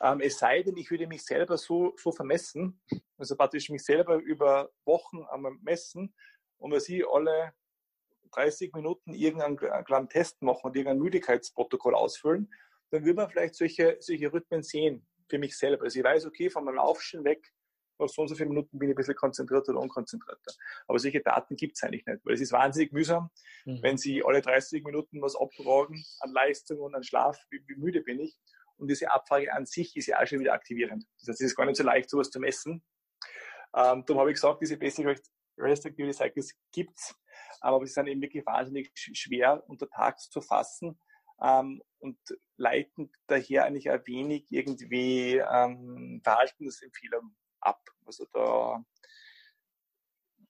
B: Ähm, es sei denn, ich würde mich selber so, so vermessen, also praktisch mich selber über Wochen am Messen und was ich alle 30 Minuten irgendeinen kleinen Test machen und irgendein Müdigkeitsprotokoll ausfüllen, dann würde man vielleicht solche, solche Rhythmen sehen für mich selber. Also ich weiß, okay, von meinem Aufstehen weg, nach so und so vielen Minuten bin ich ein bisschen konzentrierter oder unkonzentrierter. Aber solche Daten gibt es eigentlich nicht, weil es ist wahnsinnig mühsam, mhm. wenn Sie alle 30 Minuten was abfragen an Leistung und an Schlaf, wie, wie müde bin ich. Und diese Abfrage an sich ist ja auch schon wieder aktivierend. Das heißt, es ist gar nicht so leicht, sowas zu messen. Ähm, darum habe ich gesagt, diese Basic Rest Activity Cycles gibt's, aber sie sind eben wirklich wahnsinnig schwer untertags zu fassen ähm, und leiten daher eigentlich ein wenig irgendwie ähm, Verhaltensempfehlungen ab. Also da,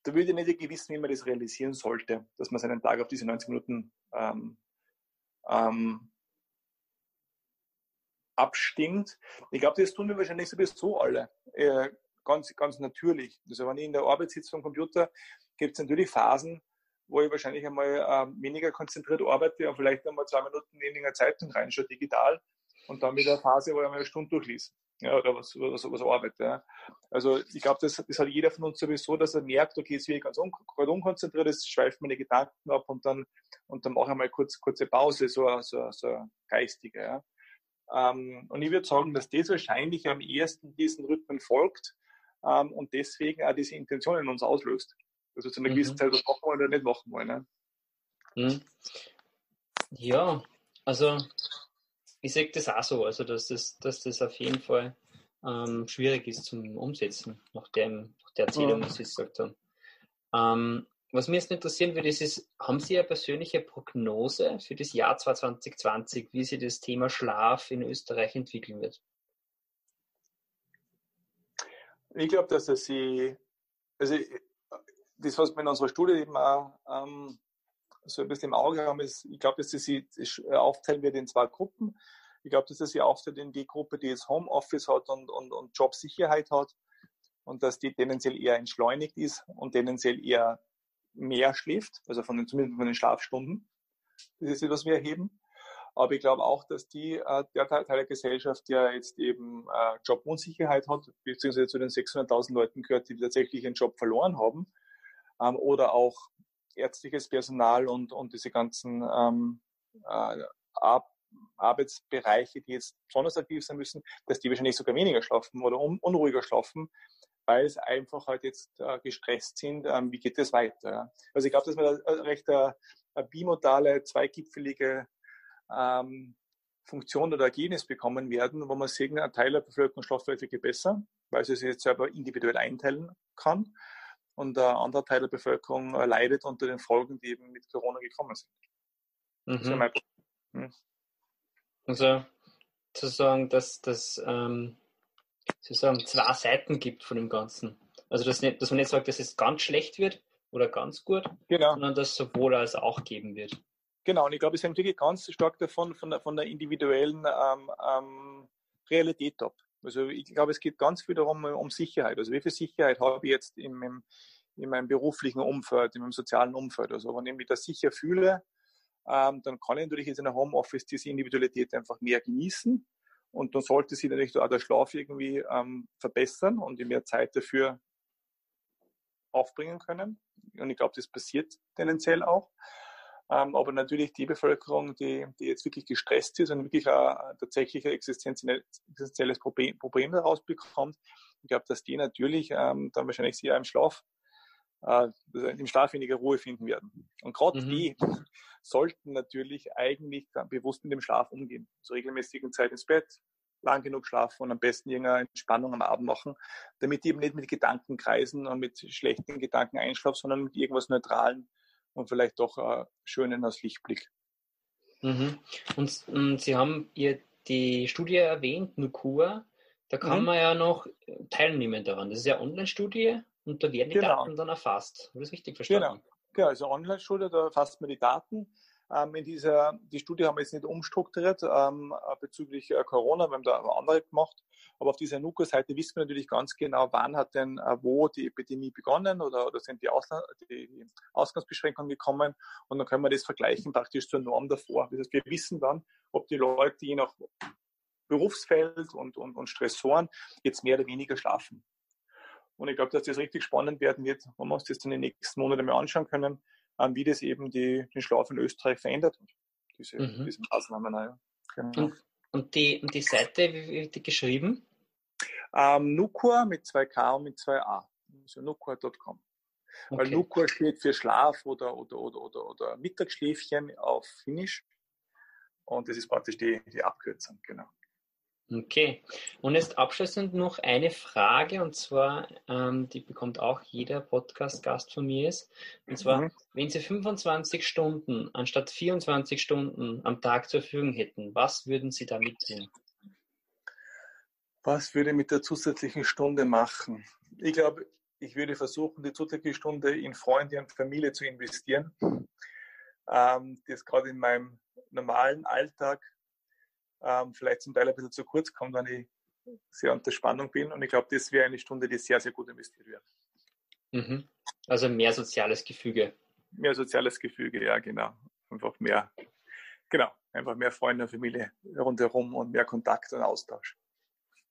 B: da würde ich nicht wissen, wie man das realisieren sollte, dass man seinen Tag auf diese 90 Minuten ähm, ähm, abstimmt. Ich glaube, das tun wir wahrscheinlich sowieso alle. Äh, ganz, ganz natürlich. Also wenn ich in der Arbeit sitze vom Computer, gibt es natürlich Phasen, wo ich wahrscheinlich einmal äh, weniger konzentriert arbeite und vielleicht einmal zwei Minuten in eine Zeitung reinschaue, digital, und dann wieder eine Phase, wo ich einmal eine Stunde durchlies. Ja, oder was, was, was arbeite. Ja. Also ich glaube, das, das hat jeder von uns sowieso, dass er merkt, okay, bin ich ganz un unkonzentriert, es schweift meine Gedanken ab und dann, und dann mache ich mal kurz, kurze Pause, so, so, so geistige. Ja. Ähm, und ich würde sagen, dass das wahrscheinlich am ehesten diesen Rhythmen folgt ähm, und deswegen auch diese Intention in uns auslöst. Also zu einer mhm. gewissen Zeit was machen wollen oder nicht machen wollen. Ne?
A: Mhm. Ja, also ich sehe das auch so, also dass das, dass das auf jeden Fall ähm, schwierig ist zum Umsetzen, nach, dem, nach der Erzählung, mhm. was Sie gesagt haben. Ähm, was mich jetzt interessieren würde, ist, ist, haben Sie eine persönliche Prognose für das Jahr 2020, wie sich das Thema Schlaf in Österreich entwickeln wird?
B: Ich glaube, dass das sie, also das, was wir in unserer Studie eben auch ähm, so ein bisschen im Auge haben, ist, ich glaube, dass sie sich aufteilen wird in zwei Gruppen. Ich glaube, dass sie sich aufteilt in die Gruppe, die jetzt Homeoffice hat und, und, und Jobsicherheit hat und dass die tendenziell eher entschleunigt ist und tendenziell eher mehr schläft, also von den, zumindest von den Schlafstunden. Das ist etwas, was wir erheben. Aber ich glaube auch, dass die, äh, der Teil der Gesellschaft, der jetzt eben äh, Jobunsicherheit hat, beziehungsweise zu den 600.000 Leuten gehört, die tatsächlich ihren Job verloren haben, ähm, oder auch ärztliches Personal und, und diese ganzen ähm, äh, Ar Arbeitsbereiche, die jetzt besonders aktiv sein müssen, dass die wahrscheinlich sogar weniger schlafen oder un unruhiger schlafen, weil es einfach halt jetzt äh, gestresst sind, ähm, wie geht es weiter. Ja? Also ich glaube, dass wir da recht eine, äh, eine bimodale, zweigipfelige ähm, Funktion oder Ergebnis bekommen werden, wo man sehen, ein Teil der Bevölkerung schläft wirklich besser, weil sie sich jetzt selber individuell einteilen kann und ein anderer Teil der Bevölkerung äh, leidet unter den Folgen, die eben mit Corona gekommen sind.
A: Mhm. Hm. Also zu sagen, dass das ähm, sozusagen zwei Seiten gibt von dem Ganzen. Also dass, nicht, dass man nicht sagt, dass es ganz schlecht wird oder ganz gut, genau. sondern dass es sowohl als auch geben wird.
B: Genau, und ich glaube, es hängt wirklich ganz stark davon, von der, von der individuellen ähm, ähm, Realität ab. Also ich glaube, es geht ganz viel darum, um Sicherheit. Also wie viel Sicherheit habe ich jetzt in meinem, in meinem beruflichen Umfeld, in meinem sozialen Umfeld. Also wenn ich mich da sicher fühle, ähm, dann kann ich natürlich jetzt in der Homeoffice diese Individualität einfach mehr genießen. Und dann sollte sich natürlich auch der Schlaf irgendwie ähm, verbessern und ich mehr Zeit dafür aufbringen können. Und ich glaube, das passiert tendenziell auch. Ähm, aber natürlich die Bevölkerung, die, die jetzt wirklich gestresst ist und wirklich ein, tatsächlich ein existenzielles Problem, Problem daraus bekommt, ich glaube, dass die natürlich ähm, dann wahrscheinlich sehr im Schlaf, äh, im Schlaf weniger Ruhe finden werden. Und gerade mhm. die [LAUGHS] sollten natürlich eigentlich bewusst mit dem Schlaf umgehen. Zur regelmäßigen Zeit ins Bett, lang genug schlafen und am besten irgendeine Entspannung am Abend machen, damit die eben nicht mit Gedanken kreisen und mit schlechten Gedanken einschlafen, sondern mit irgendwas Neutralen und vielleicht doch äh, schönen als Lichtblick.
A: Mhm. Und, und, Sie haben ihr die Studie erwähnt, Nukua. Da kann mhm. man ja noch teilnehmen daran. Das ist ja eine Online-Studie und da werden die genau. Daten dann erfasst. Habe ich das richtig verstanden?
B: Genau, genau also Online-Studie, da erfasst man die Daten ähm, in dieser, die Studie haben wir jetzt nicht umstrukturiert ähm, bezüglich äh, Corona, wir haben da andere gemacht. Aber auf dieser NUCO-Seite wissen wir natürlich ganz genau, wann hat denn äh, wo die Epidemie begonnen oder, oder sind die, Ausland, die Ausgangsbeschränkungen gekommen. Und dann können wir das vergleichen praktisch zur Norm davor. Das heißt, wir wissen dann, ob die Leute je nach Berufsfeld und, und, und Stressoren jetzt mehr oder weniger schlafen. Und ich glaube, dass das richtig spannend werden wird, wenn wir uns das in den nächsten Monaten mal anschauen können, ähm, wie das eben die, den Schlaf in Österreich verändert hat. Diese, mhm. diese Maßnahmen. Ja.
A: Genau. Und, und, die, und die Seite, wie wird die geschrieben?
B: Ähm, Nukua mit 2K und mit 2A. Also nukua.com. Okay. Weil Nukua steht für Schlaf oder, oder, oder, oder, oder Mittagsschläfchen auf Finnisch. Und das ist praktisch die, die Abkürzung, genau.
A: Okay. Und jetzt abschließend noch eine Frage, und zwar, ähm, die bekommt auch jeder Podcast-Gast von mir ist. Und zwar, mhm. wenn Sie 25 Stunden anstatt 24 Stunden am Tag zur Verfügung hätten, was würden Sie damit tun?
B: Was würde ich mit der zusätzlichen Stunde machen? Ich glaube, ich würde versuchen, die zusätzliche Stunde in Freunde und Familie zu investieren. Ähm, das gerade in meinem normalen Alltag ähm, vielleicht zum Teil ein bisschen zu kurz kommt, wenn ich sehr unter Spannung bin. Und ich glaube, das wäre eine Stunde, die sehr, sehr gut investiert wäre.
A: Mhm. Also mehr soziales Gefüge.
B: Mehr soziales Gefüge, ja, genau. Einfach mehr, genau, einfach mehr Freunde und Familie rundherum und mehr Kontakt und Austausch.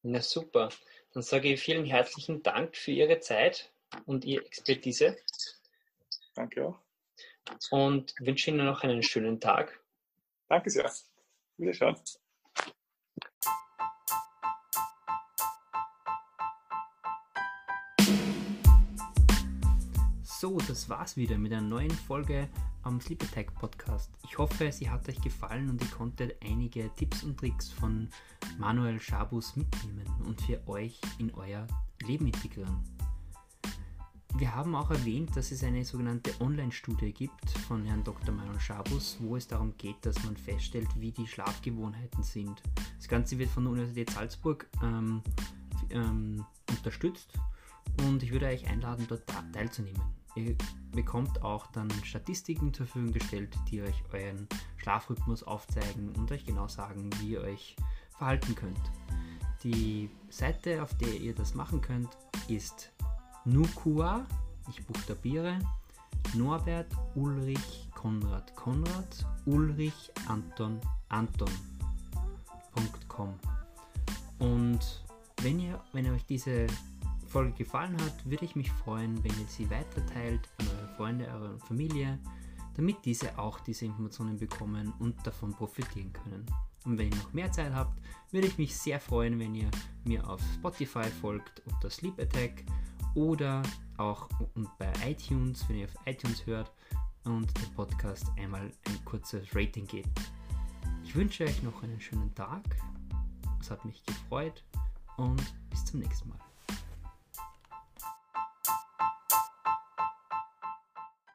A: Na super. Dann sage ich vielen herzlichen Dank für Ihre Zeit und Ihre Expertise.
B: Danke auch.
A: Und wünsche Ihnen noch einen schönen Tag.
B: Danke sehr. Wiederschauen.
A: So, das war's wieder mit einer neuen Folge am Sleep Attack Podcast. Ich hoffe, sie hat euch gefallen und ihr konntet einige Tipps und Tricks von Manuel Schabus mitnehmen und für euch in euer Leben integrieren. Wir haben auch erwähnt, dass es eine sogenannte Online-Studie gibt von Herrn Dr. Manuel Schabus, wo es darum geht, dass man feststellt, wie die Schlafgewohnheiten sind. Das Ganze wird von der Universität Salzburg ähm, ähm, unterstützt und ich würde euch einladen, dort teilzunehmen. Ihr bekommt auch dann Statistiken zur Verfügung gestellt, die euch euren Schlafrhythmus aufzeigen und euch genau sagen, wie ihr euch verhalten könnt. Die Seite, auf der ihr das machen könnt, ist Nukua, ich buchstabiere, Norbert Ulrich Konrad Konrad Ulrich Anton Anton.com. Und wenn ihr, wenn ihr euch diese Folge gefallen hat, würde ich mich freuen, wenn ihr sie weiterteilt an eure Freunde, eure Familie, damit diese auch diese Informationen bekommen und davon profitieren können. Und wenn ihr noch mehr Zeit habt, würde ich mich sehr freuen, wenn ihr mir auf Spotify folgt unter Sleep Attack oder auch bei iTunes, wenn ihr auf iTunes hört und den Podcast einmal ein kurzes Rating gebt. Ich wünsche euch noch einen schönen Tag. Es hat mich gefreut und bis zum nächsten Mal.